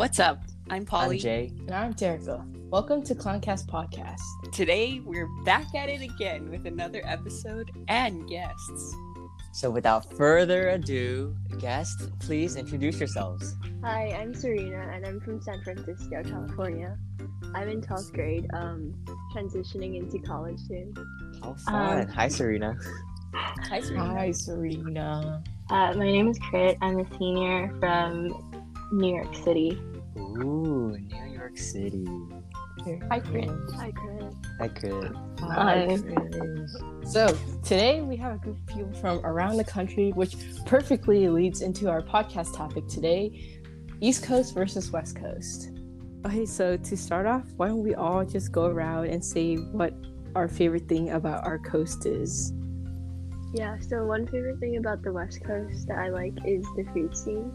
What's up? I'm Polly. I'm Jay. And I'm Terica. Welcome to Clowncast Podcast. Today we're back at it again with another episode and guests. So without further ado, guests, please introduce yourselves. Hi, I'm Cerina, and I'm from San Francisco, California. I'm in 12th grade, um, transitioning into college soon. How fun. Hi, Cerina. Hi, Cerina. Hi, Cerina. Uh, my name is Crit. I'm a senior from New York City. Ooh, New York City. Hi, Crit. Hi, Chris. Hi, Chris. Hi. Chris. So, today we have a group of people from around the country, which perfectly leads into our podcast topic today East Coast versus West Coast. Okay, so to start off, why don't we all just go around and say what our favorite thing about our coast is? Yeah, so one favorite thing about the West Coast that I like is the food scene.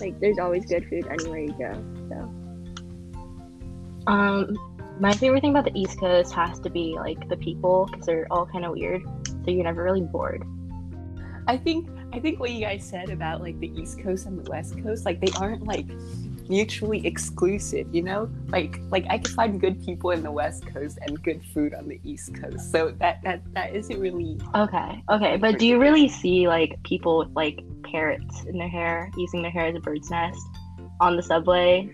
Like, there's always good food anywhere you go. So, Um, my favorite thing about the East Coast has to be like the people because they're all kind of weird, so you're never really bored. I think I think what you guys said about like the East Coast and the West Coast, like they aren't like mutually exclusive, you know? Like like I could find good people in the West Coast and good food on the East Coast. So that that that isn't really Okay, okay, but do you really see like people with like parrots in their hair, using their hair as a bird's nest on the subway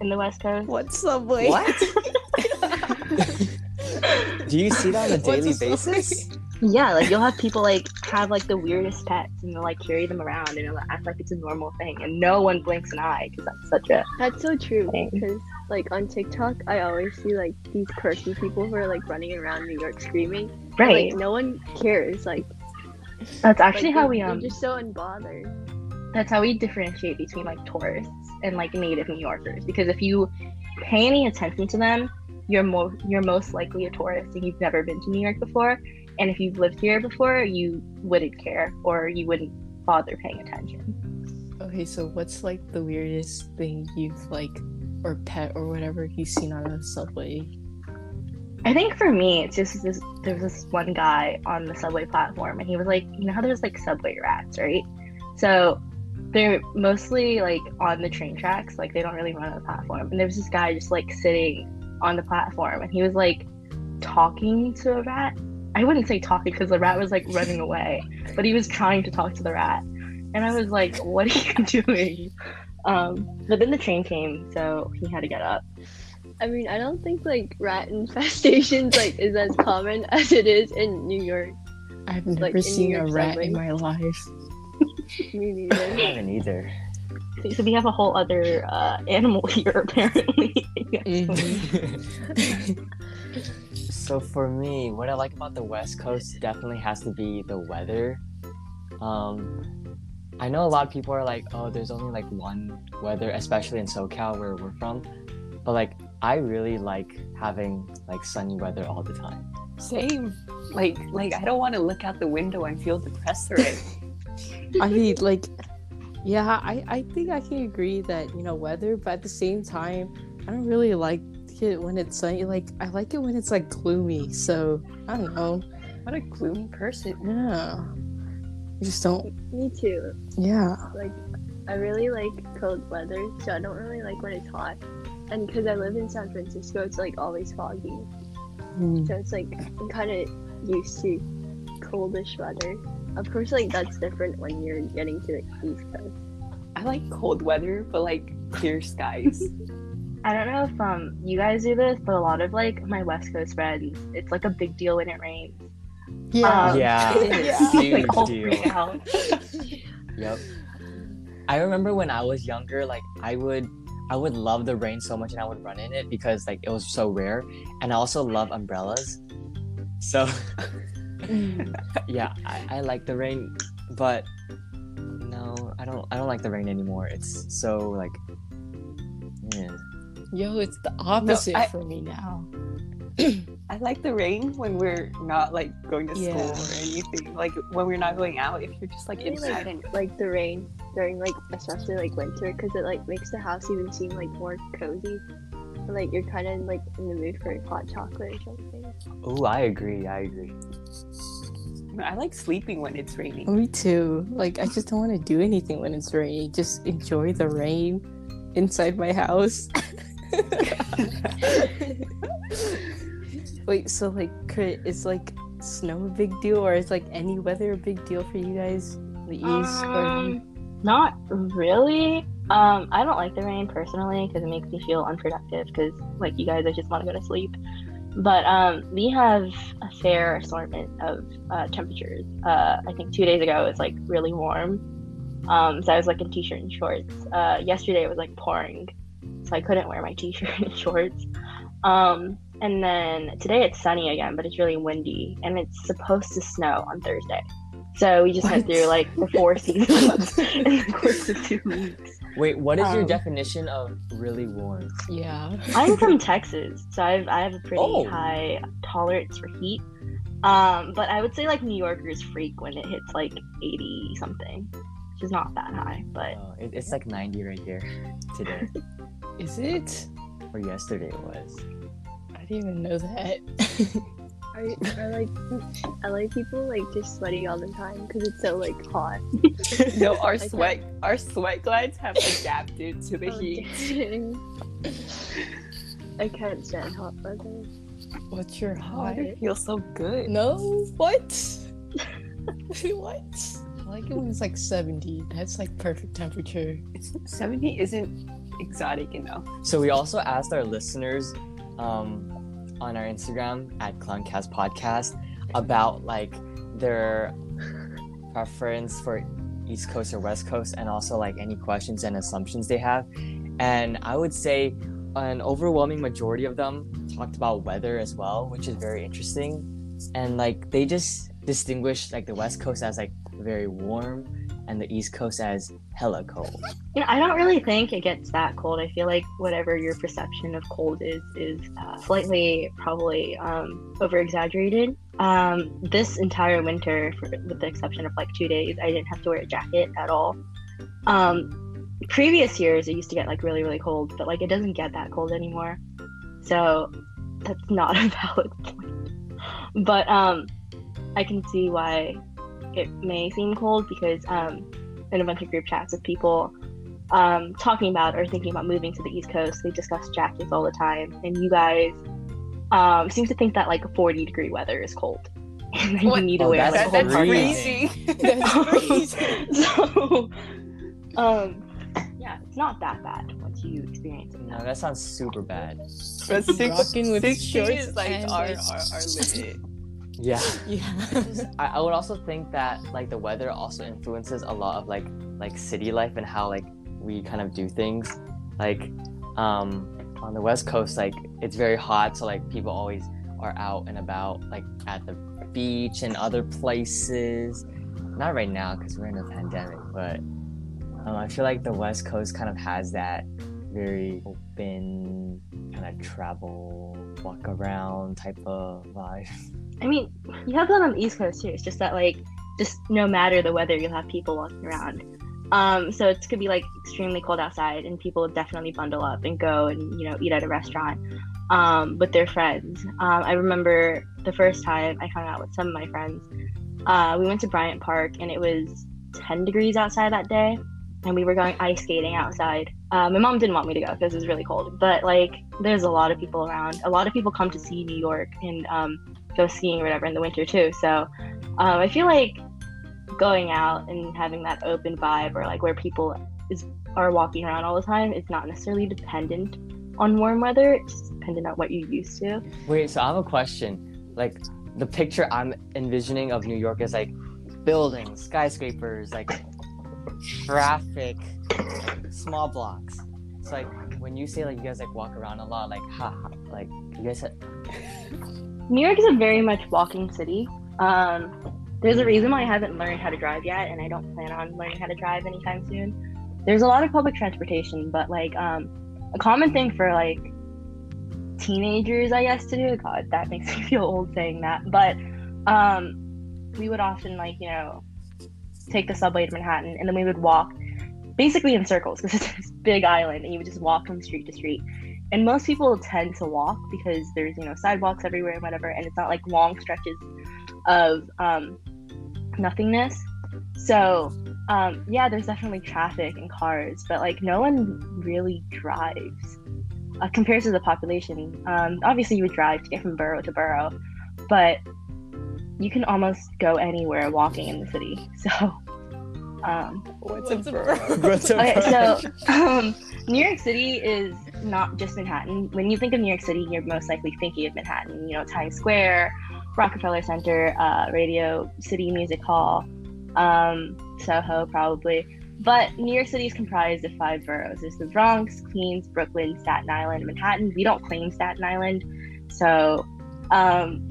in the West Coast? What subway? What? Do you see that on a daily What's a subway? basis? Yeah, like you'll have people like have like the weirdest pets and they'll like carry them around and it'll act like it's a normal thing and no one blinks an eye because that's such a that's so true because, like, on TikTok, I always see, like, these quirky people who are, like, running around New York screaming. and, right. Like, no one cares. Like, That's actually like, how we um just so unbothered. that's how we differentiate between like tourists and like native New Yorkers because if you pay any attention to them, you're more you're most likely a tourist and you've never been to New York before. And if you've lived here before, you wouldn't care or you wouldn't bother paying attention. Okay, so what's like the weirdest thing you've like, or pet or whatever you've seen on a subway? I think for me, it's just this. There was this one guy on the subway platform, and he was like, you know how there's like subway rats, right? So they're mostly like on the train tracks, like they don't really run on the platform. And there was this guy just like sitting on the platform, and he was like talking to a rat. I wouldn't say talking because the rat was like running away, but he was trying to talk to the rat. And I was like, what are you doing? Um, but then the train came, so he had to get up. I mean, I don't think, like, rat infestations, like, is as common as it is in New York. I've never in New seen a York rat in my life. Me I neither. haven't either. So we have a whole other uh, animal here, apparently. So for me, what I like about the West Coast definitely has to be the weather. Um, I know a lot of people are like, "Oh, there's only like one weather," especially in SoCal where we're from. But like, I really like having like sunny weather all the time. same. Like like I don't want to look out the window and feel depressed already. I mean, like, yeah, I, I think I can agree that, you know, weather, but at the same time, I don't really like it when it's sunny. Like, I like it when it's like gloomy. So, I don't know. what a gloomy person. Yeah. I just don't, Me too. yeah. Like, I really like cold weather, so I don't really like when it's hot. And because I live in San Francisco, it's like always foggy. Mm. So it's like I'm kind of used to coldish weather. Of course, like that's different when you're getting to the East Coast. I like cold weather, but like clear skies. I don't know if um you guys do this, but a lot of like my West Coast friends, it's like a big deal when it rains. Yeah. Um, Yeah, Yeah. huge like all deal. out. Yep. I remember when I was younger, like I would I would love the rain so much and I would run in it because like it was so rare. And I also love umbrellas. So yeah, I, I like the rain, but no, I don't I don't like the rain anymore. It's so like yeah. Yo, it's the opposite I- for me now. I like the rain when we're not like going to school Yeah. or anything. Like when we're not going out, if you're just like I really inside like, and like the rain during like especially like winter because it like makes the house even seem like more cozy. And, like you're kind of like in the mood for hot chocolate or something. Oh, I agree. I agree. I like sleeping when it's raining. Me too. Like, I just don't want to do anything when it's raining. Just enjoy the rain inside my house. Wait, so like, is like snow a big deal, or is like any weather a big deal for you guys? The east or Um, not really. Um, I don't like the rain personally because it makes me feel unproductive. Because like you guys, I just want to go to sleep. But um, we have a fair assortment of uh, temperatures. Uh, I think two days ago it was like really warm, um, so I was like in t-shirt and shorts. Uh, yesterday it was like pouring, so I couldn't wear my t-shirt and shorts. Um, and then today it's sunny again, but it's really windy, and it's supposed to snow on Thursday. So we just went What? through like the four seasons in the course of two weeks. Wait, what is your Um, definition of really warm? yeah. I'm from Texas, so I've I have a pretty Oh. high tolerance for heat. Um, but I would say like New Yorkers freak when it hits like 80 something, which is not that high. But Oh, it, it's like 90 right here today, Is it? or yesterday it was. I didn't even know that. I, I like I like people like just sweating all the time because it's so like hot. No, our Okay. sweat our sweat glands have adapted to the Oh, heat. dang. I can't stand hot weather. What's your hot? Water feels so good. No, what? what? I like it when it's like 70. That's like perfect temperature. It's, 70 isn't exotic enough. So we also asked our listeners um, on our Instagram at Clowncast Podcast about like their preference for East Coast or West Coast, and also like any questions and assumptions they have. And I would say an overwhelming majority of them talked about weather as well, which is very interesting. And like they just distinguish like the West Coast as like very warm and the East Coast as hella cold. you know, I don't really think it gets that cold. I feel like whatever your perception of cold is is uh, slightly probably um, over exaggerated. Um, this entire winter, for, with the exception of like two days, I didn't have to wear a jacket at all. Um, previous years, it used to get like really really cold, but like it doesn't get that cold anymore. So that's not a valid point. But um, I can see why it may seem cold because um, in a bunch of group chats with people um, talking about or thinking about moving to the East Coast. They discuss jackets all the time, and you guys um, seem to think that like 40 degree weather is cold, and then What? you need to Oh, wear that's like a That, whole that's parka. freezing. so, um, yeah, it's not that bad once you experience it. No, that sounds super bad. But six, Rocking with 60 shorts is like and, our, our, our limit. Yeah. Yeah. I, I would also think that like the weather also influences a lot of like like city life and how like we kind of do things. Like um on the west coast like it's very hot so like people always are out and about like at the beach and other places. Not right now because we're in a pandemic, but um, I feel like the west coast kind of has that very open kind of travel walk around type of vibe. I mean, you have that on the East Coast too. It's just that like, just no matter the weather, you'll have people walking around. Um, so it could be like extremely cold outside, and people would definitely bundle up and go and you know eat at a restaurant um, with their friends. Um, I remember the first time I hung out with some of my friends. Uh, we went to Bryant Park, and it was 10 degrees outside that day, and we were going ice skating outside. Uh, my mom didn't want me to go because it was really cold, but like, there's a lot of people around. A lot of people come to see New York and um, go skiing or whatever in the winter too. So um, I feel like going out and having that open vibe or like where people is are walking around all the time is not necessarily dependent on warm weather. It's dependent on what you're used to. Wait, so I have a question. Like the picture I'm envisioning of New York is like buildings, skyscrapers, like traffic, small blocks. It's like when you say like you guys like walk around a lot, like ha, like you guys had, New York is a very much walking city. Um, there's a reason why I haven't learned how to drive yet, and I don't plan on learning how to drive anytime soon. There's a lot of public transportation, but like um, a common thing for like teenagers, I guess, to do. God, that makes me feel old saying that, but um, we would often like you know take the subway to Manhattan, and then we would walk basically in circles because it's this big island, and you would just walk from street to street and most people tend to walk because there's you know sidewalks everywhere and whatever and it's not like long stretches of um, nothingness so um, yeah, there's definitely traffic and cars, but like no one really drives uh, compared to the population. Um, obviously, you would drive to get from borough to borough, but you can almost go anywhere walking in the city. So, um, What's, What's a a borough? What's up, okay, bro? so um, New York City is not just Manhattan. When you think of New York City, you're most likely thinking of Manhattan. You know, Times Square, Rockefeller Center, uh, Radio City Music Hall, um, Soho, probably. But New York City is comprised of five boroughs. There's the Bronx, Queens, Brooklyn, Staten Island, Manhattan. We don't claim Staten Island, so um,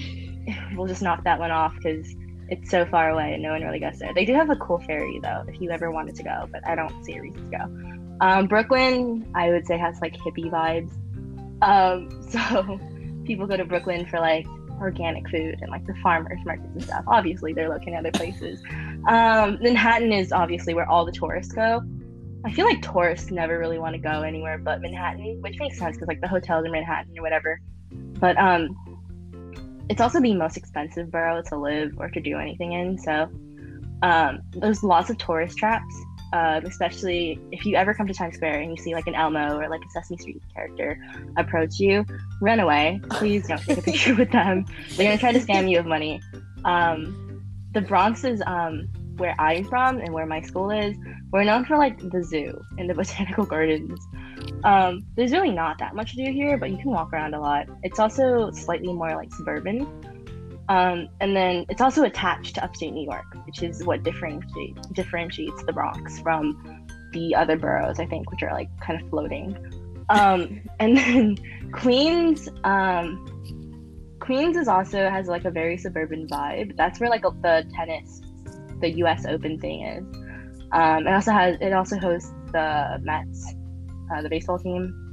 we'll just knock that one off because it's so far away and no one really goes there. They do have a cool ferry though, if you ever wanted to go, but I don't see a reason to go. Um, Brooklyn, I would say, has like hippie vibes. Um, so people go to Brooklyn for like organic food and like the farmers markets and stuff. Obviously, they're looking at other places. Um, Manhattan is obviously where all the tourists go. I feel like tourists never really want to go anywhere but Manhattan, which makes sense because like the hotels in Manhattan or whatever. But um, it's also the most expensive borough to live or to do anything in. So um, there's lots of tourist traps, um, especially if you ever come to Times Square and you see like an Elmo or like a Sesame Street character approach you, run away. Please don't take a picture with them. They're gonna try to scam you of money. Um, the Bronx is um, where I'm from and where my school is. We're known for like the zoo and the botanical gardens. Um, there's really not that much to do here, but you can walk around a lot. It's also slightly more like suburban. Um, and then it's also attached to upstate New York, which is what differentiates differentiates the Bronx from the other boroughs, I think, which are like kind of floating. Um, and then Queens, um, Queens is also has like a very suburban vibe. That's where like the tennis, the U.S. Open thing is. Um, it also has it also hosts the Mets, uh, the baseball team,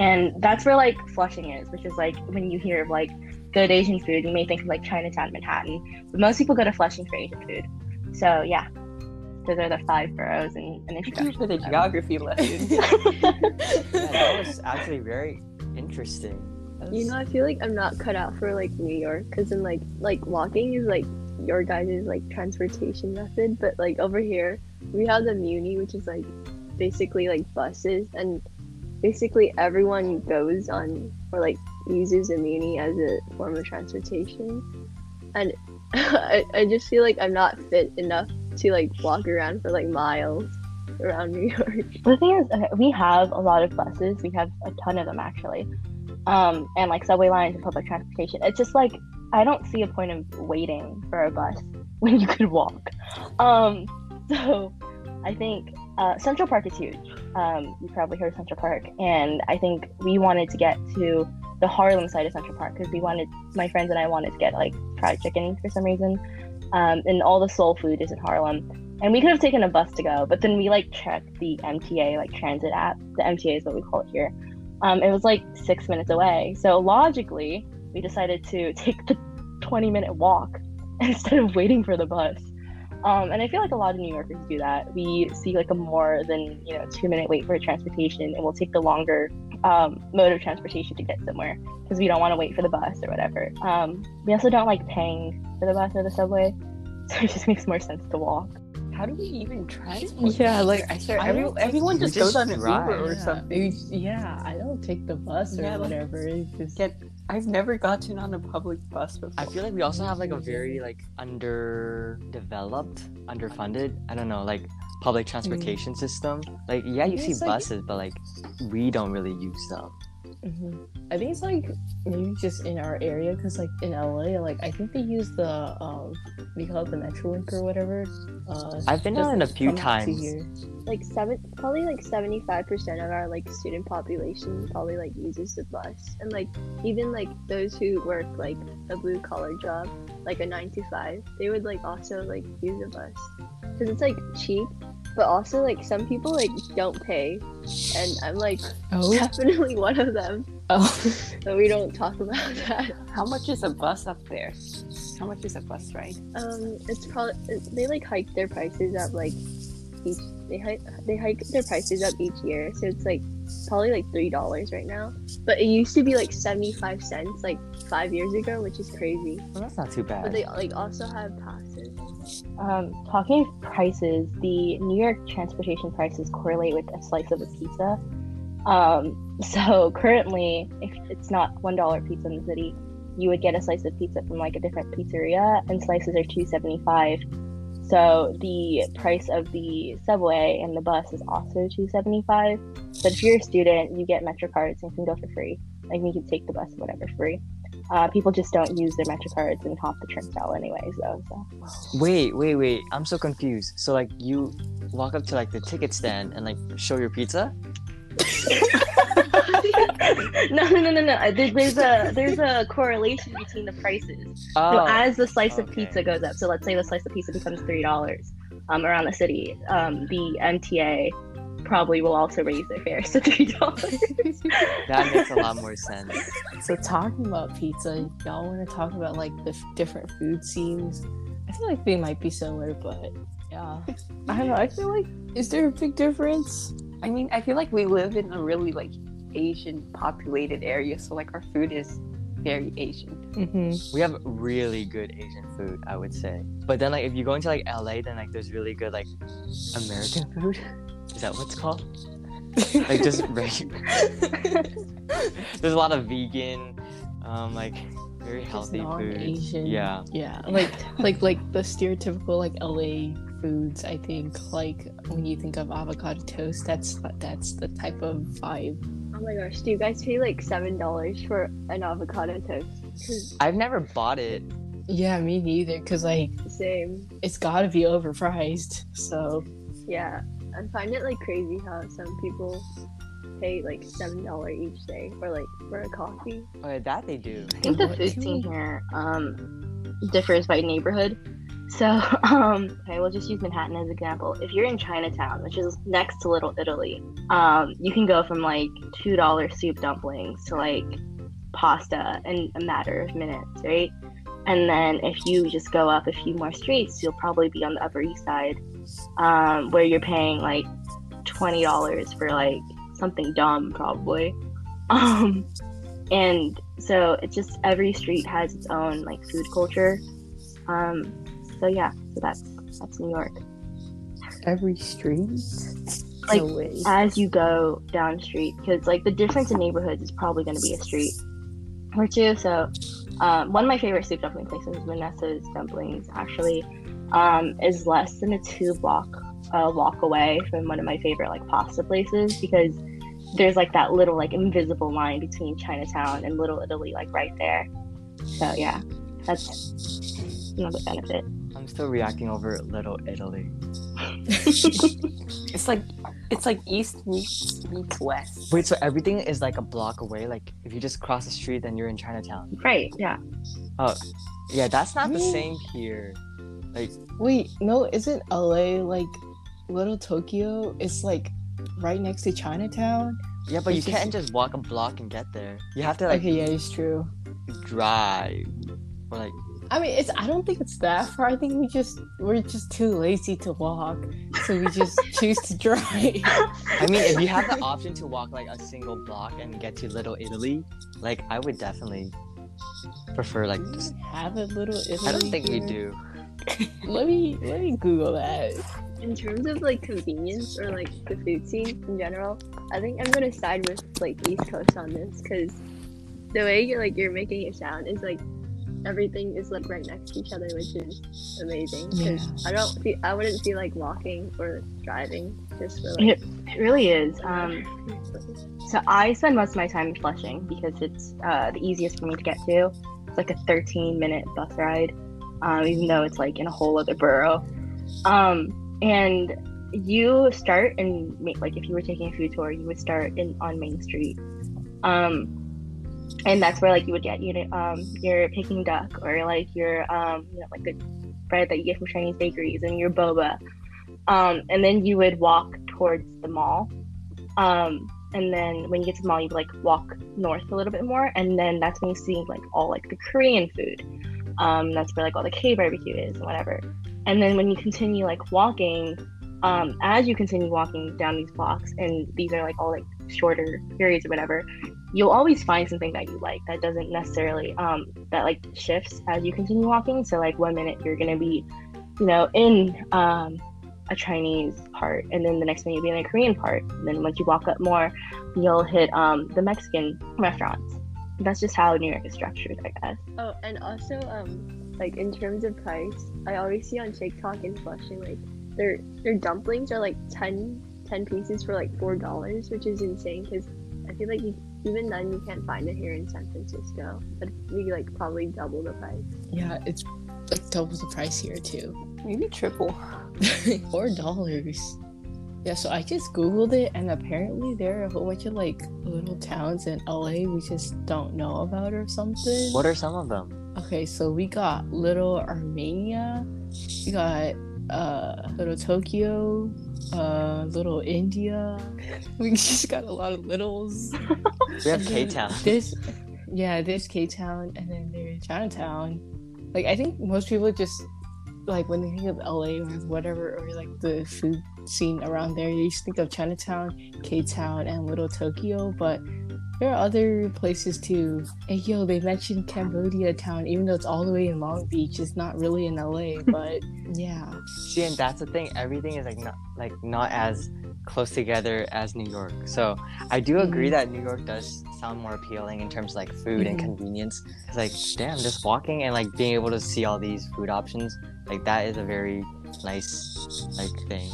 and that's where like Flushing is, which is like when you hear of like good Asian food, you may think of like Chinatown, Manhattan, but most people go to Flushing for Asian food. So yeah, those are the five boroughs and an Thank you introduction. for the geography lesson. Yeah, that was actually very interesting. That You know, I feel like I'm not cut out for like New York because in like like walking is like your guys' like transportation method, but like over here we have the Muni, which is like basically like buses, and basically everyone goes on or like uses a Muni as a form of transportation, and I, I just feel like I'm not fit enough to like walk around for like miles around New York. The thing is, okay, we have a lot of buses. We have a ton of them actually, um, and like subway lines and public transportation. It's just like I don't see a point of waiting for a bus when you could walk. Um, so I think uh, Central Park is huge. Um, you probably heard of Central Park, and I think we wanted to get to the Harlem side of Central Park because we wanted my friends and I wanted to get like fried chicken for some reason, um, and all the soul food is in Harlem. And we could have taken a bus to go but then we like checked the mta like transit app. The mta is what we call it here. Um, it was like six minutes away. So logically we decided to take the 20 minute walk instead of waiting for the bus. Um, and i feel like a lot of new yorkers do that. We see like a more than you know two minute wait for transportation and we'll take the longer um, mode of transportation to get somewhere because we don't want to wait for the bus or whatever um, we also don't like paying for the bus or the subway so it just makes more sense to walk How do we even transport? Yeah, like. I swear, I every, everyone just just goes on an drive, Uber or yeah. something. Yeah, I don't take the bus or Yeah, whatever. It's just Get, I've never gotten on a public bus before. I feel like we also have like a very like underdeveloped, underfunded. I don't know, like public transportation system. Like yeah, you see it's like- buses, but like we don't really use them. Mhm. I think it's like maybe just in our area because like in LA, like I think they use the um we call it the MetroLink or whatever. Uh, I've been just on it a few times. like seven probably like 75 percent of our like student population probably like uses the bus and like even like those who work like a blue collar job like a nine to five they would like also like use a bus because it's like cheap but also like some people like don't pay. And i'm like Oh, definitely one of them. Oh, so we don't talk about that. How much is a bus up there? How much is a bus ride? um it's probably they like hike their prices up like each. They hike they hike their prices up each year, so it's like probably like three dollars right now. But it used to be like seventy five cents like five years ago, which is crazy. Well, that's not too bad. But they like also have passes. Um, talking of prices, the New York transportation prices correlate with a slice of a pizza. Um, so currently, if it's not one dollar pizza in the city, you would get a slice of pizza from like a different pizzeria, and slices are two seventy five. So the price of the subway and the bus is also two seventy five. But if you're a student, you get Metro cards and can go for free. Like you can take the bus, whatever, free. Uh, people just don't use their Metro cards and hop the turnstile anyways, though. So. Wait, wait, wait. I'm so confused. So like you walk up to like the ticket stand and like show your pizza? no, no, no, no, no. There's a there's a correlation between the prices. Oh, So as the slice of pizza goes up, so let's say the slice of pizza becomes three dollars um, around the city, um, the MTA probably will also raise their fares to three dollars. that makes a lot more sense. So talking about pizza, y'all want to talk about like the f- different food scenes? I feel like they might be similar, but yeah, I don't know. I feel like is there a big difference? I mean, I feel like we live in a really like Asian populated area, so like our food is very Asian. Mm-hmm. We have really good Asian food, I would say. But then like if you go into like LA, then like there's really good like American food. Is that what it's called? Like just regular. there's a lot of vegan, um, like very healthy food. non-Asian. Yeah. yeah, like like like the stereotypical like LA foods. I think like when you think of avocado toast, that's that's the type of vibe. Oh my gosh, do you guys pay like seven dollars for an avocado toast? I've never bought it. Yeah, me neither. Cause like same. it's got to be overpriced. So Yeah, I find it like crazy how some people pay like seven dollar each day for like for a coffee. Oh, that they do. I think the food scene here um, differs by neighborhood. So, um, okay, we'll just use Manhattan as an example. If you're in Chinatown, which is next to Little Italy, um, you can go from like two dollar soup dumplings to like pasta in a matter of minutes, right? And then if you just go up a few more streets, you'll probably be on the Upper East Side, um, where you're paying like twenty dollars for like something dumb, probably. Um, and so it's just every street has its own like food culture. Um, so yeah, so that's that's New York. every street, Like, no. As you go down street, because like the difference in neighborhoods is probably going to be a street or two. So um, one of my favorite soup dumpling places, Vanessa's Dumplings, actually um, is less than a two block uh, walk away from one of my favorite like pasta places because there's like that little like invisible line between Chinatown and Little Italy, like right there. So yeah, that's another benefit. I'm still reacting over Little Italy. It's like it's like East meets meets West. Wait, so everything is like a block away? Like if you just cross the street, then you're in Chinatown. Right? Yeah. Oh, yeah, that's not the Really? same here. Like. Wait, no, isn't LA like Little Tokyo? It's like right next to Chinatown. Yeah, but you just- can't just walk a block and get there. You have to like okay, yeah, it's true. drive. Or like I mean, it's. I don't think it's that far. I think we just we're just too lazy to walk, so we just choose to drive. I mean, if you have the option to walk like a single block and get to Little Italy, like I would definitely prefer like do just Have a little. Italy I don't think we do. Let me let me Google that. In terms of like convenience or like the food scene in general, I think I'm gonna side with like East Coast on this because the way you're like you're making it sound is like everything is like right next to each other, which is amazing. Yeah. I don't feel I wouldn't feel like walking or driving just for like. It really is. Um, so I spend most of my time in Flushing because it's uh, the easiest for me to get to. It's like a 13 minute bus ride, um, even though it's like in a whole other borough. Um, and you start and make like if you were taking a food tour, you would start in on Main Street. Um, and that's where like you would get you know um, your Peking duck or like your um, you know like the bread that you get from Chinese bakeries and your boba. Um, and then you would walk towards the mall. Um, and then when you get to the mall, you like walk north a little bit more, and then that's when you see like all like the Korean food. Um, that's where like all the K barbecue is and whatever. And then when you continue like walking, um, as you continue walking down these blocks, and these are like all like shorter periods or whatever, you'll always find something that you like that doesn't necessarily um, that like shifts as you continue walking. So like one minute you're gonna be, you know, in um, a Chinese part, and then the next minute you'll be in a Korean part. And then once you walk up more, you'll hit um, the Mexican restaurants. That's just how New York is structured, I guess. Oh, and also, um, like in terms of price, I always see on TikTok and Flushing, like their their dumplings are like 10, 10 pieces for like four dollars, which is insane. Because I feel like you, even then you can't find it here in San Francisco, but we like probably double the price. Yeah, it's like double the price here too. Maybe triple. Four dollars. Yeah, so I just googled it, and apparently there are a whole bunch of like little towns in LA we just don't know about or something. What are some of them? Okay, so we got Little Armenia, we got uh Little Tokyo, uh Little India. We just got a lot of littles. We have K Town. There's yeah, there's K Town and then there's Chinatown. Like I think most people just like when they think of LA or whatever or like the food scene around there, they just think of Chinatown, K Town, and Little Tokyo, but there are other places too. And yo, they mentioned Cambodia Town, even though it's all the way in Long Beach. It's not really in LA, but yeah. See, and that's the thing. Everything is like not like not as close together as New York. So I do agree Mhm. that New York does sound more appealing in terms of like food and Mhm. convenience. It's like damn, just walking and like being able to see all these food options, like that is a very nice like thing.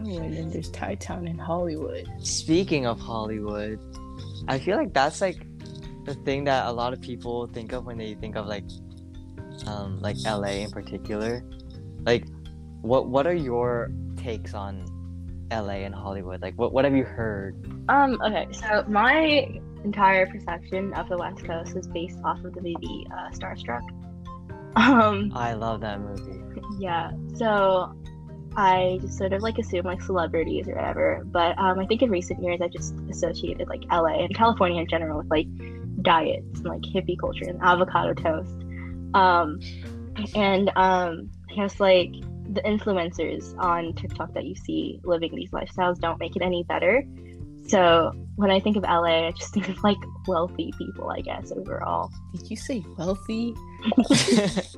Oh, and then there's Thai Town in Hollywood. Speaking of Hollywood, I feel like that's like the thing that a lot of people think of when they think of like um like LA in particular. Like what what are your takes on LA and Hollywood? Like what what have you heard? Um, okay, so my entire perception of the West Coast is based off of the movie uh, Starstruck. Um, I love that movie. yeah, so I just sort of like assume like celebrities or whatever, but um, I think in recent years I just associated like LA and California in general with like diets and like hippie culture and avocado toast. Um, and um, I guess like the influencers on TikTok that you see living these lifestyles don't make it any better. So when I think of LA, I just think of like wealthy people, I guess, overall. Did you say wealthy?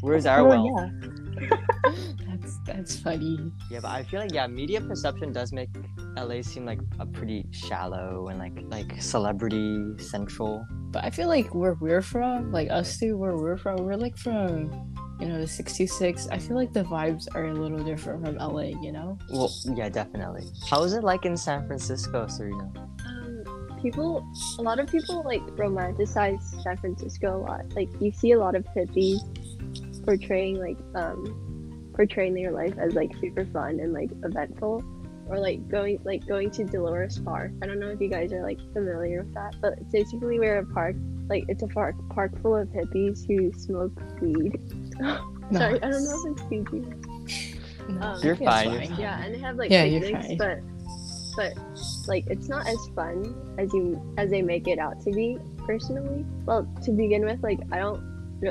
Where's our Oh, wealth? yeah. that's that's funny. Yeah, but I feel like yeah, media perception does make LA seem like a pretty shallow and like like celebrity central. But I feel like where we're from, like us two, where we're from, we're like from, you know, the 66. I feel like the vibes are a little different from LA, you know? Well, yeah, definitely. How is it like in San Francisco, Cerina? Um, people, a lot of people like romanticize San Francisco a lot. Like you see a lot of hippies portraying like um portraying their life as like super fun and like eventful, or like going like going to Dolores Park. I don't know if you guys are like familiar with that, but it's basically where a park like it's a park park full of hippies who smoke weed. Sorry, I don't know if it's PG. No, Um, You're it's fine, Yeah, and they have like Yeah, you're picnics, fine. but but like it's not as fun as you as they make it out to be. Personally, well, to begin with, like I don't,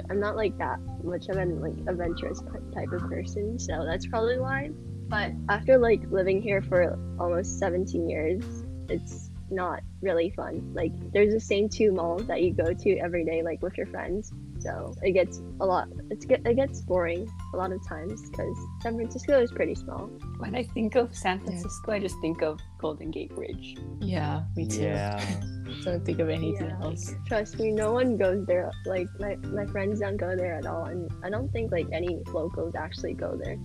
I'm not like that much of an like adventurous type of person, so that's probably why. But after like living here for almost 17 years, it's not really fun. Like there's the same two malls that you go to every day, like with your friends. So it gets a lot. It's get it gets boring a lot of times because San Francisco is pretty small. When I think of San Francisco, I just think of Golden Gate Bridge. Yeah, me too. Yeah. Don't think of anything Yeah. else. Trust me, no one goes there. Like my my friends don't go there at all, and I don't think like any locals actually go there.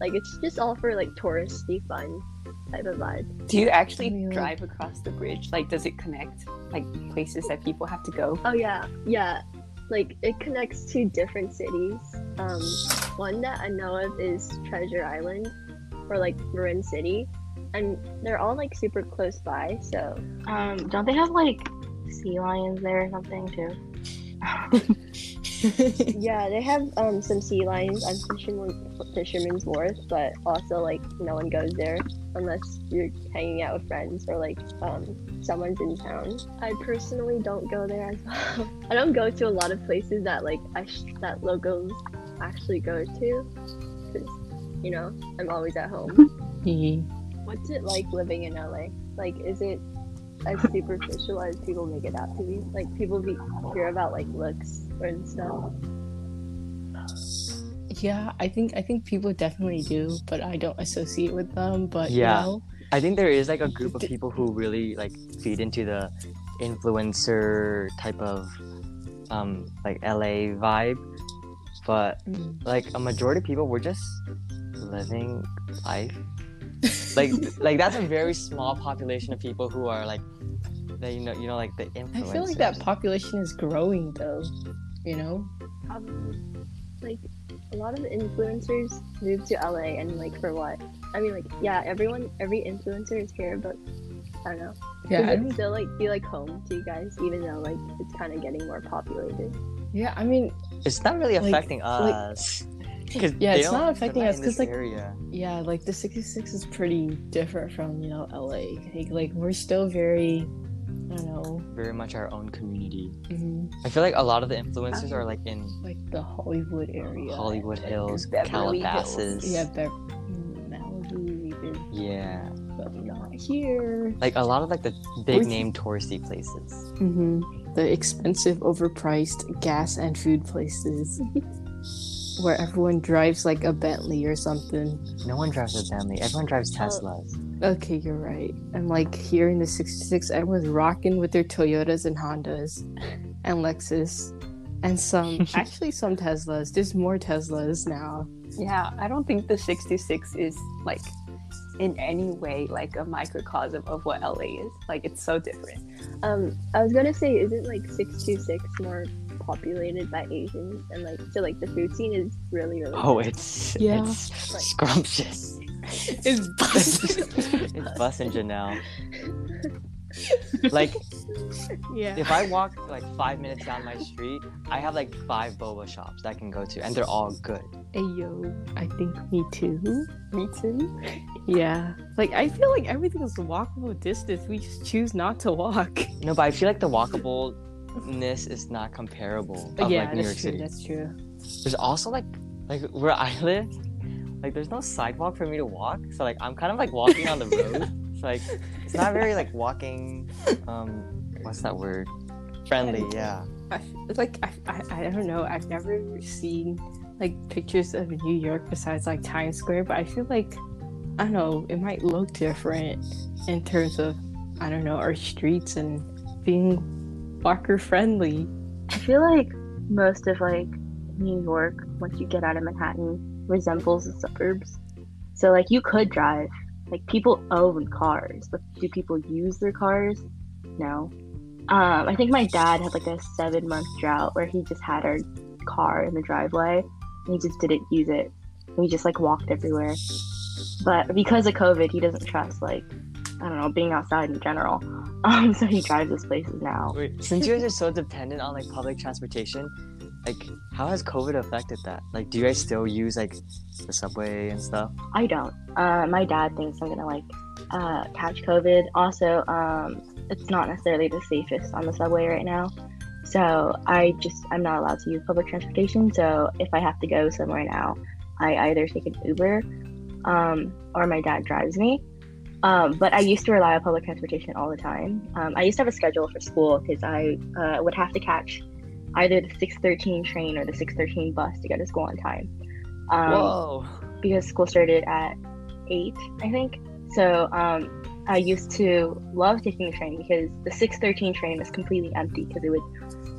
Like it's just all for like touristy fun type of vibe. Do you actually I mean, like- drive across the bridge? Like, does it connect like places that people have to go? Oh yeah, yeah. Like it connects to different cities. Um, one that I know of is Treasure Island, or like Marin City, and they're all like super close by. So Um, don't they have like sea lions there or something too? yeah, they have um some sea lions on Fisherman, Fisherman's Wharf, but also like no one goes there unless you're hanging out with friends or like um someone's in town. I personally don't go there as well. I don't go to a lot of places that like I sh- that locals actually go to. 'cause You know, I'm always at home. What's it like living in LA? Like, is it as superficial as people make it out to be? Like, people be hear about like looks or and stuff. Yeah, I think I think people definitely do, but I don't associate with them. But Yeah. you know, I think there is like a group of people who really like feed into the influencer type of um like LA vibe. But mm, like a majority of people we're just living life. Like like that's a very small population of people who are like that you know you know like the influencers. I feel like that population is growing though. You know, Probably. Like, a lot of influencers move to LA, and like for what? I mean, like, yeah, everyone, every influencer is here, but I don't know. yeah, I Does it don't- still like feel like home to you guys, even though like it's kind of getting more populated? yeah. I mean, it's not really like- affecting like- us. 'Cause Yeah, it's don't- affecting not us because like- area. yeah, like the 66 is pretty different from you know LA. Like, like we're still very, I don't know, very much our own community. mhm, I feel like a lot of the influencers are like in like the Hollywood area. Hollywood Hills, Beverly Calabasas. Yeah, Bev- mm, Malibu even, Yeah. but not here. Like a lot of like the big Where's- name touristy places. Mm-hmm. The expensive, overpriced gas and food places. Where everyone drives like a Bentley or something. No one drives a Bentley. Everyone drives Teslas. Okay, you're right. And like here in the 66, everyone's rocking with their Toyotas and Hondas and Lexus. And some, actually, some Teslas. There's more Teslas now. Yeah, I don't think the 66 is like in any way like a microcosm of what LA is. Like it's so different. Um, I was gonna say, isn't like six two six more populated by Asians, and like so like the food scene is really really. Oh, good. it's Yeah. it's Like- scrumptious. It's it's busting Janelle. Like yeah. if I walk like five minutes down my street, I have like five boba shops that I can go to, and they're all good. Hey yo, I think me too. Me too. Yeah. Like I feel like everything is walkable distance. We just choose not to walk. No, but I feel like the walkableness is not comparable of yeah, like New that's York true. City. That's true. There's also like like where I live, like there's no sidewalk for me to walk. So like I'm kind of like walking on the road. It's like it's not very like walking um what's that word? Friendly, yeah. I, like I, I, I don't know. I've never seen like pictures of New York besides like Times Square, but I feel like I don't know. It might look different in terms of I don't know our streets and being walker friendly. I feel like most of like New York, once you get out of Manhattan, resembles the suburbs. So like you could drive. Like people own cars, but do people use their cars? No. Um, I think my dad had like a seven month drought where he just had our car in the driveway and he just didn't use it. And he just like walked everywhere. But because of COVID, he doesn't trust like I don't know being outside in general. Um, so he drives those places now. Wait, since you guys are so dependent on like public transportation, like how has COVID affected that? Like do you guys still use like the subway and stuff? I don't. Uh, my dad thinks I'm gonna like uh, catch COVID. Also, um, it's not necessarily the safest on the subway right now. So I just I'm not allowed to use public transportation. So if I have to go somewhere now, I either take an Uber, um, or my dad drives me. Um, but I used to rely on public transportation all the time. Um, I used to have a schedule for school because I uh, would have to catch either the 613 train or the 613 bus to get to school on time. Um, Whoa. because school started at eight, I think. So um, I used to love taking the train because the six thirteen train was completely empty because it would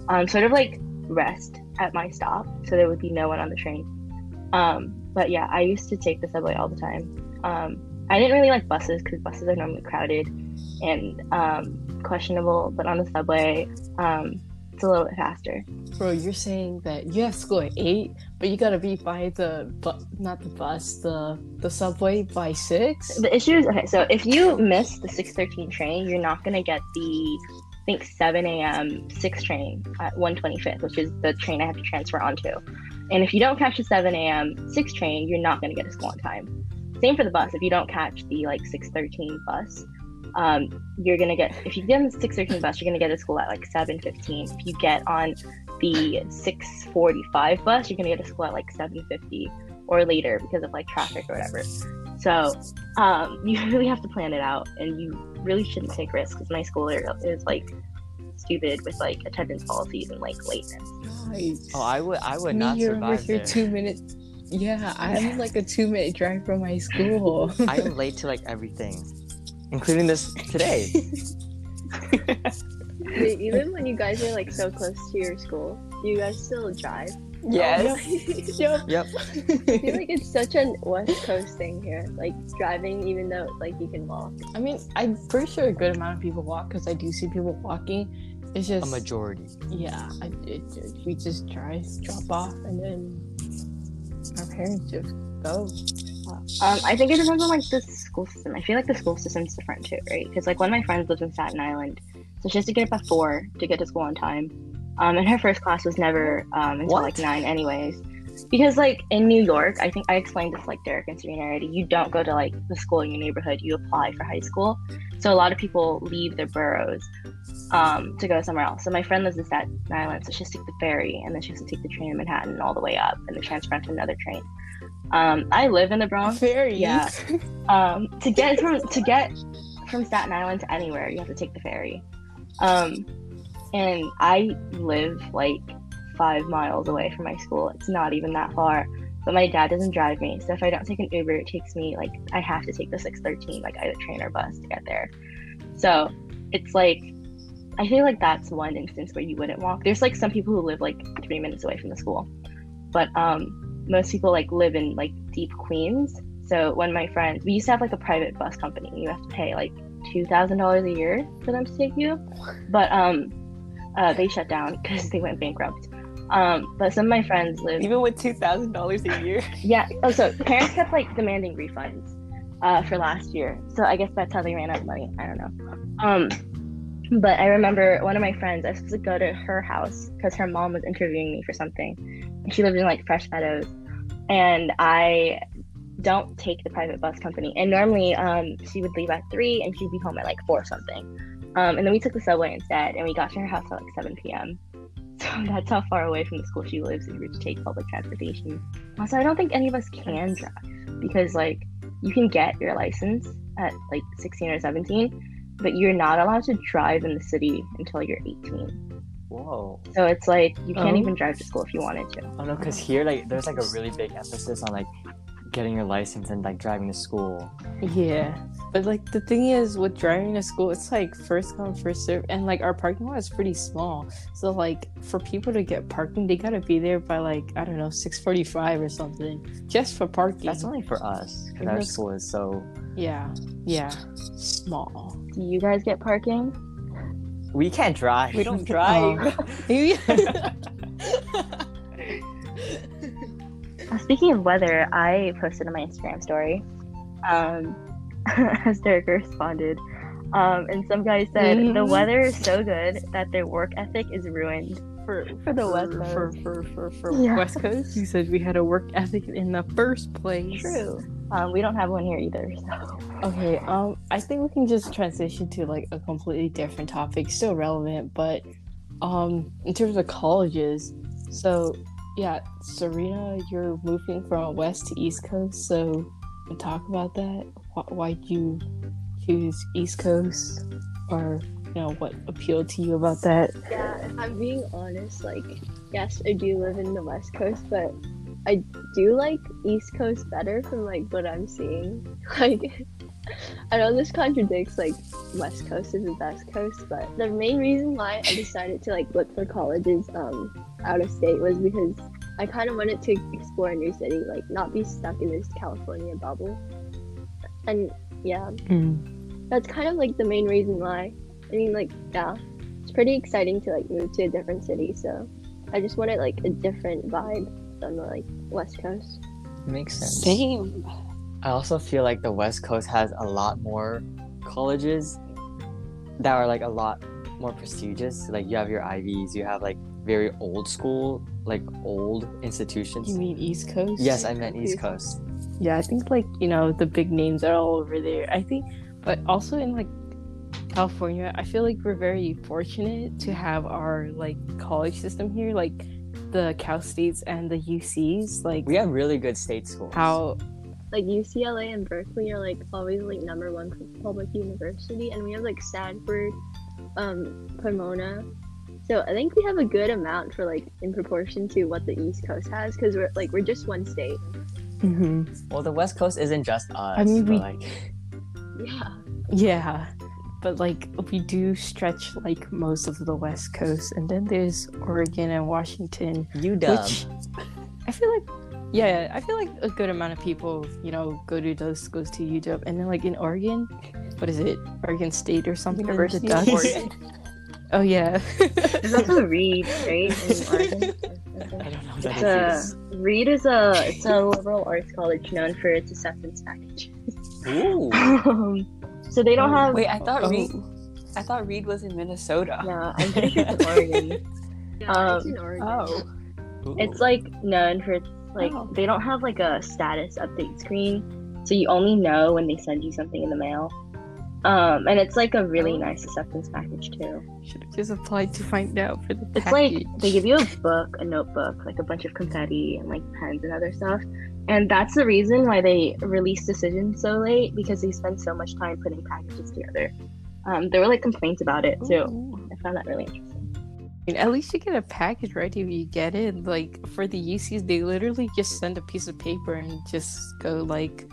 um, sort of like rest at my stop, so there would be no one on the train. Um, but yeah, I used to take the subway all the time. I didn't really like buses because buses are normally crowded and um, questionable, but on the subway, um, it's a little bit faster. Bro, you're saying that you have school at eight, but you gotta be by the bu- not the bus, the the subway by six. The issue is okay. So if you miss the six thirteen train, you're not gonna get the I think seven a.m. six train at one twenty fifth, which is the train I have to transfer onto. And if you don't catch the seven a.m. six train, you're not gonna get to school on time. Same for the bus. If you don't catch the like six thirteen bus, um, you're gonna get if you get on the six thirteen bus, you're gonna get to school at like seven fifteen. If you get on the six forty five bus, you're gonna get to school at like seven fifty or later because of like traffic or whatever. So um, you really have to plan it out, and you really shouldn't take risks because my school is like stupid with like attendance policies and like lateness. Nice. Oh, I would I would Me not here over survive here there. two minutes. Yeah, I'm like a two minute drive from my school. I am late to like everything, including this today. Wait, even when you guys are like so close to your school, do you guys still drive? Yes. Yep. Yep. I feel like it's such a West Coast thing here, like driving, even though like you can walk. I mean, I'm pretty sure a good amount of people walk because I do see people walking. It's just A majority. yeah, I, it, it- we just drive, drop off, and then our parents just go. Um, I think it depends on like the school system. I feel like the school system's different too, right? Because like one of my friends lives in Staten Island, so she has to get up at four to get to school on time. Um, and her first class was never um, until What? like nine, anyways. Because like in New York, I think I explained this like Derek and Cerina already. You don't go to like the school in your neighborhood. You apply for high school. So a lot of people leave their boroughs um, to go somewhere else. So my friend lives in Staten Island, so she has to take the ferry, and then she has to take the train to Manhattan all the way up, and then transfer onto another train. Um, I live in the Bronx. Ferry, Yeah. Um, to get from to get from Staten Island to anywhere, you have to take the ferry. Um, and I live like five miles away from my school. It's not even that far. But my dad doesn't drive me, so if I don't take an Uber, it takes me like I have to take the six thirteen, like either train or bus to get there. So it's like I feel like that's one instance where you wouldn't walk. There's like some people who live like three minutes away from the school, but um, most people like live in like deep Queens. So when my friends, we used to have like a private bus company. You have to pay like two thousand dollars a year for them to take you, but um, uh, they shut down because they went bankrupt. Um, but some of my friends live Even with two thousand dollars a year. yeah. Oh, so parents kept like demanding refunds uh, for last year. So I guess that's how they ran out of money. I don't know. Um, but I remember one of my friends. I was supposed to go to her house because her mom was interviewing me for something. She lived in like Fresh Meadows, and I don't take the private bus company. And normally, um, she would leave at three, and she'd be home at like four something. Um, and then we took the subway instead, and we got to her house at like seven p.m. That's how far away from the school she lives if you were to take public transportation. Also, I don't think any of us can drive because, like, you can get your license at like 16 or 17, but you're not allowed to drive in the city until you're 18. Whoa. So it's like you can't Oh. even drive to school if you wanted to. Oh no, because here like there's like a really big emphasis on like getting your license and like driving to school. Yeah, but like the thing is with driving to school, it's like first come first serve, and like our parking lot is pretty small. So like for people to get parking, they gotta be there by like I don't know six forty five or something just for parking. That's only for us because our that's- school is so. yeah, yeah, small. Do you guys get parking? We can't drive. We don't drive. Oh. Uh, speaking of weather, I posted on my Instagram story, um, as Derek responded, um, and some guy said the Mhm. weather is so good that their work ethic is ruined. for For the West for Coast. for for, for Yeah. West Coast. He said we had a work ethic in the first place. True. Um, we don't have one here either. So. Okay, um, I think we can just transition to like a completely different topic, still relevant, but um, in terms of colleges, so yeah, Cerina, you're moving from West to East Coast, so talk about that. Why you choose East Coast, or you know what appealed to you about that? Yeah, I'm being honest, like, yes, I do live in the West Coast, but I do like East Coast better from like what I'm seeing. Like, I know this contradicts like West Coast is the best coast, but the main reason why I decided to like look for colleges um out of state was because I kind of wanted to explore a new city, like not be stuck in this California bubble. And yeah, that's kind of like the main reason why. I mean, like, yeah, it's pretty exciting to like move to a different city. So I just wanted like a different vibe than the like West Coast. Makes sense. Same. I also feel like the West Coast has a lot more colleges that are like a lot more prestigious. Like you have your Ivies, you have like very old school, like old institutions. You mean East Coast? Yes, I meant East Coast. Yeah, I think like you know the big names are all over there. I think, but also in like California, I feel like we're very fortunate to have our like college system here. Like the Cal States and the UCs, like We have really good state schools. how like UCLA and Berkeley are like always like number one public university, and we have like Stanford, um, Pomona. So I think we have a good amount for like in proportion to what the East Coast has, because we're like we're just one state. Well, the West Coast isn't just us. I mean, we- like, Yeah. Yeah, but like we do stretch like most of the West Coast, and then there's Oregon and Washington, UW. which I feel like, yeah, I feel like a good amount of people, you know, go to those schools to UW, and then like in Oregon, what is it, Oregon State or something? University of Oregon. Oh yeah. There's also Reed, right? In Oregon. I don't know what It's that a is. Reed is a it's a liberal arts college known for its acceptance package. Ooh. Um, so they don't have. Wait, I thought Oh. Reed. I thought Reed was in Minnesota. No, I'm pretty sure it's Oregon. Yeah, it's Um, in Oregon. Oh. Ooh. It's like known for its like Oh. they don't have like a status update screen, so you only know when they send you something in the mail. Um, and it's like a really Oh. nice acceptance package too. Should have just applied to find out for the It's like they give you a book, a notebook, like a bunch of confetti and like pens and other stuff. And that's the reason why they release decisions so late because they spend so much time putting packages together. Um, there were like complaints about it too. Ooh. I found that really interesting. Mean, at least you get a package, right? If you get it, like for the UCs, they literally just send a piece of paper and just go like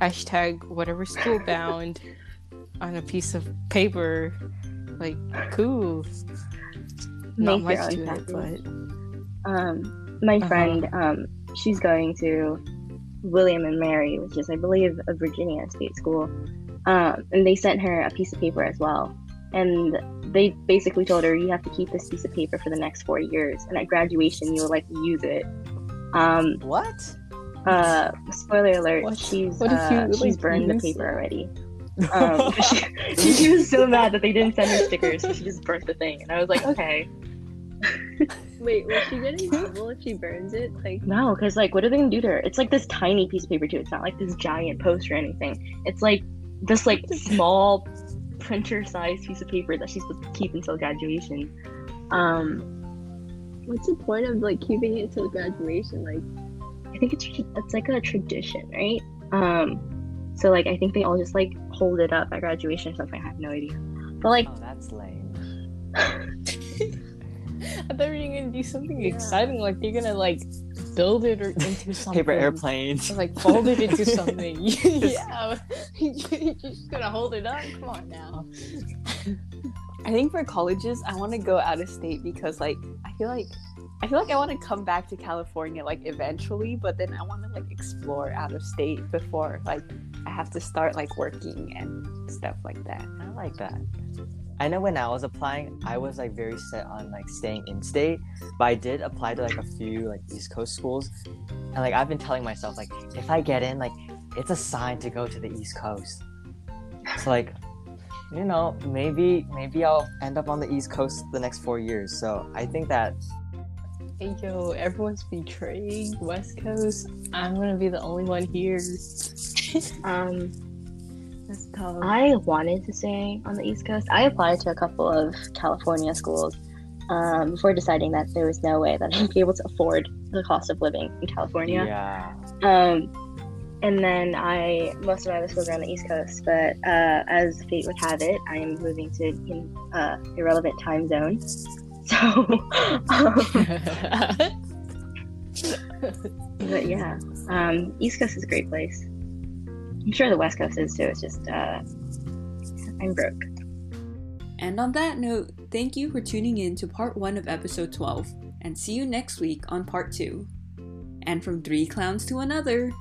hashtag whatever school bound on a piece of paper. Like, cool. Not Make much to it, but Um, my Uh-huh. friend, um, she's going to William and Mary, which is, I believe, a Virginia state school. Um, and they sent her a piece of paper as well. And they basically told her, you have to keep this piece of paper for the next four years. And at graduation, you'll like use it. Um, what? uh, spoiler alert, What? she's What if you, uh, she's like, burned the paper already. Um, she, she was so mad that they didn't send her stickers, so she just burnt the thing. And I was like, okay. Wait, will she get in trouble if she burns it? Like, No, because like, what are they gonna do to her? It's like this tiny piece of paper too. It's not like this giant poster or anything. It's like this like small printer-sized piece of paper that she's supposed to keep until graduation. Um, what's the point of like keeping it till graduation? Like, I think it's it's like a tradition, right? Um, so like, I think they all just like hold it up at graduation or something. I have no idea. But like, Oh, that's lame. I thought you were gonna do something exciting, like you're gonna like build it or into something. Paper airplanes. Or, like fold it into something. yeah, you're just gonna hold it up. Come on now. I think for colleges, I want to go out of state because, like, I feel like I feel like I want to come back to California, like, eventually. But then I want to like explore out of state before, like, I have to start like working and stuff like that. I like that. I know when I was applying, I was like very set on like staying in state, but I did apply to like a few like East Coast schools, and like I've been telling myself like if I get in, like it's a sign to go to the East Coast. So like, you know, maybe maybe I'll end up on the East Coast the next four years. So I think that Hey yo, everyone's betraying West Coast. I'm gonna be the only one here. um, That's tough. I wanted to stay on the East Coast. I applied to a couple of California schools um, before deciding that there was no way that I'd be able to afford the cost of living in California. yeah, Um, and then I most of my other schools are on the East Coast, but uh, as fate would have it, I am moving to an uh, irrelevant time zone. So, um, but yeah, um, East Coast is a great place. I'm sure the West Coast is too. It's just uh, I'm broke. And on that note, thank you for tuning in to part 1 of episode 12, and see you next week on part 2. And from three clowns to another.